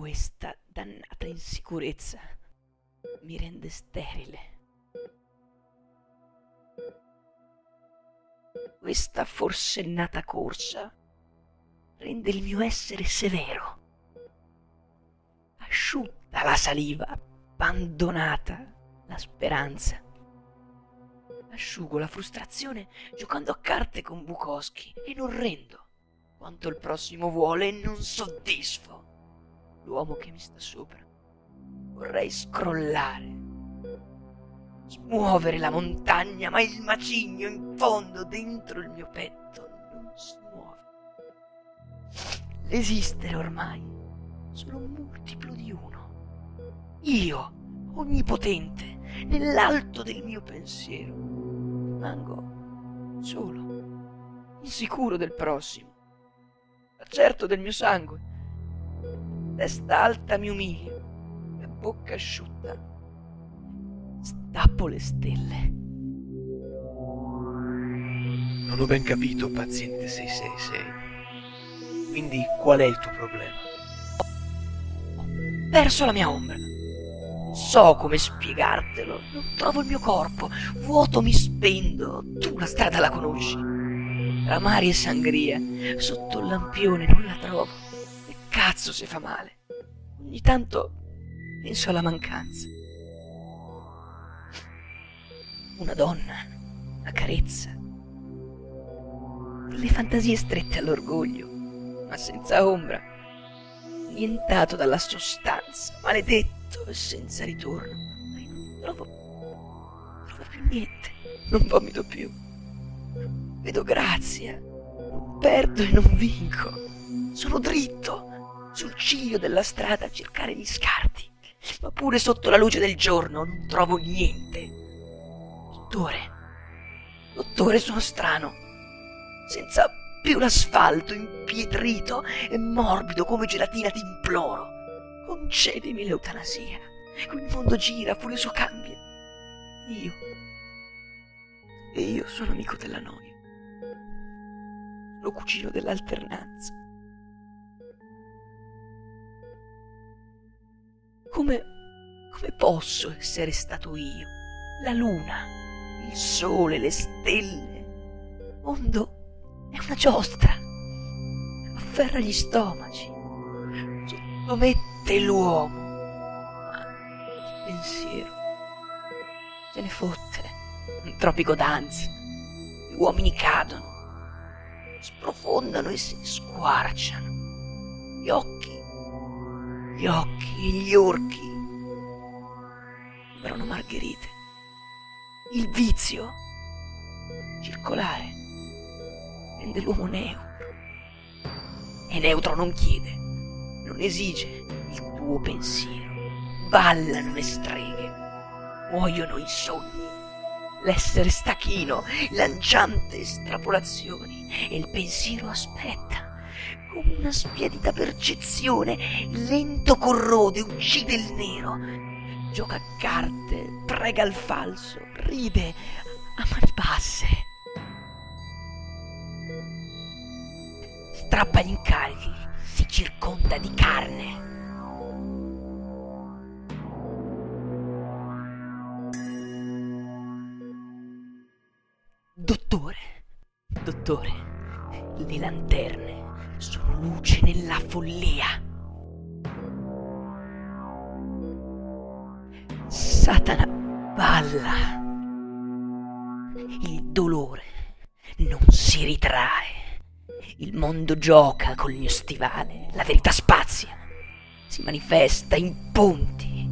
Questa dannata insicurezza mi rende sterile. Questa forsennata corsa rende il mio essere severo. Asciutta la saliva, abbandonata la speranza. Asciugo la frustrazione giocando a carte con Bukowski e non rendo quanto il prossimo vuole e non soddisfo l'uomo che mi sta sopra. Vorrei scrollare, smuovere la montagna, ma il macigno in fondo dentro il mio petto non si muove. L'esistere ormai sono un multiplo di uno. Io, onnipotente, nell'alto del mio pensiero, rimango solo, insicuro del prossimo, certo del mio sangue. Testa alta mi umilio, e bocca asciutta. Stappo le stelle. Non ho ben capito, paziente 666. Quindi qual è il tuo problema? Ho perso la mia ombra. So come spiegartelo. Non trovo il mio corpo. Vuoto mi spendo. Tu la strada la conosci. Tra mari e sangria, sotto il lampione non la trovo. Cazzo se fa male. Ogni tanto penso alla mancanza. Una donna, una carezza. Le fantasie strette all'orgoglio ma senza ombra, nientato dalla sostanza, maledetto e senza ritorno. Ma non trovo, non trovo più niente, non vomito più. Vedo grazia, non perdo e non vinco. Sono dritto sul ciglio della strada a cercare gli scarti, ma pure sotto la luce del giorno non trovo niente. Dottore, dottore, sono strano, senza più l'asfalto impietrito e morbido come gelatina ti imploro. Concedimi l'eutanasia. Il mondo gira, furioso cambia. Io. E io sono amico della noia. Lo cugino dell'alternanza. Come, come posso essere stato io? La luna, il sole, le stelle, mondo è una giostra. Afferra gli stomaci. Sottomette l'uomo. Ma il pensiero se ne fotte. Un tropico d'ansia. Gli uomini cadono. Sprofondano e si squarciano. Gli occhi. Gli occhi gli orchi. Sembrano margherite. Il vizio. Circolare rende l'uomo neutro. E neutro non chiede, non esige il tuo pensiero. Ballano le streghe, muoiono i sogni. L'essere stachino, lanciante estrapolazioni, e il pensiero aspetta come una spiedita percezione, lento corrode, uccide il nero, gioca a carte, prega il falso, ride a mani basse. Strappa gli incagli, si circonda di carne. Dottore, dottore, le lanterne sono luce nella follia. Satana balla. Il dolore non si ritrae. Il mondo gioca col mio stivale, la verità spazia, si manifesta in ponti.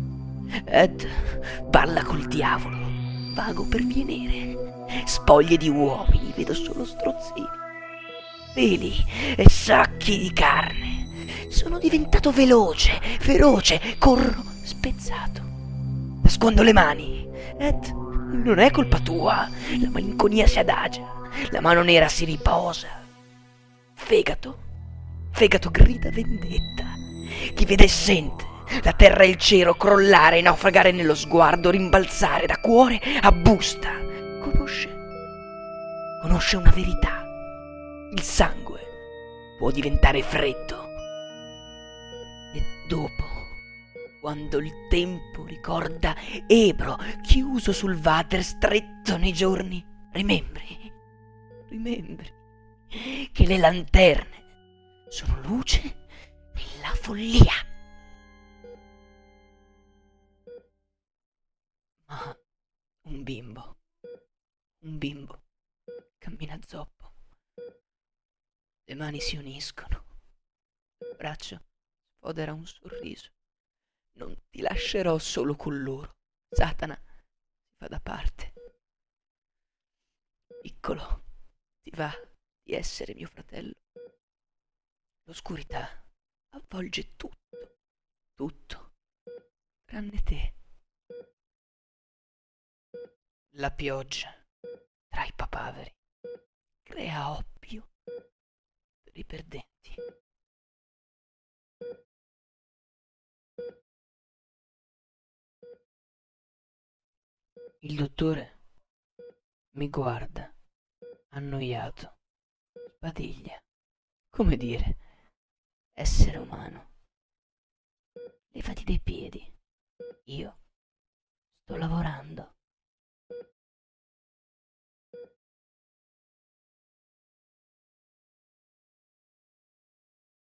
Ed balla col diavolo, vago per vie nere, spoglie di uomini, vedo solo strozzini, peli e sacchi di carne. Sono diventato veloce, feroce, corro spezzato. Nascondo le mani, ed non è colpa tua, la malinconia si adagia, la mano nera si riposa fegato. Fegato grida vendetta. Chi vede e sente la terra e il cielo crollare, naufragare nello sguardo, rimbalzare da cuore a busta. Conosce. Conosce una verità. Il sangue può diventare freddo. E dopo, quando il tempo ricorda Ebro chiuso sul water stretto nei giorni, rimembri, rimembri che le lanterne sono luce nella follia. Ma un bimbo, un bimbo cammina zoppo. Le mani si uniscono. Il braccio sfodera un sorriso. Non ti lascerò solo con loro. Satana si fa da parte. Piccolo, ti va di essere mio fratello. L'oscurità avvolge tutto, tutto, tranne te. La pioggia tra i papaveri crea oppio i perdenti. Il dottore mi guarda, annoiato, sbadiglia. Come dire, essere umano. Levati dai piedi. Io sto lavorando.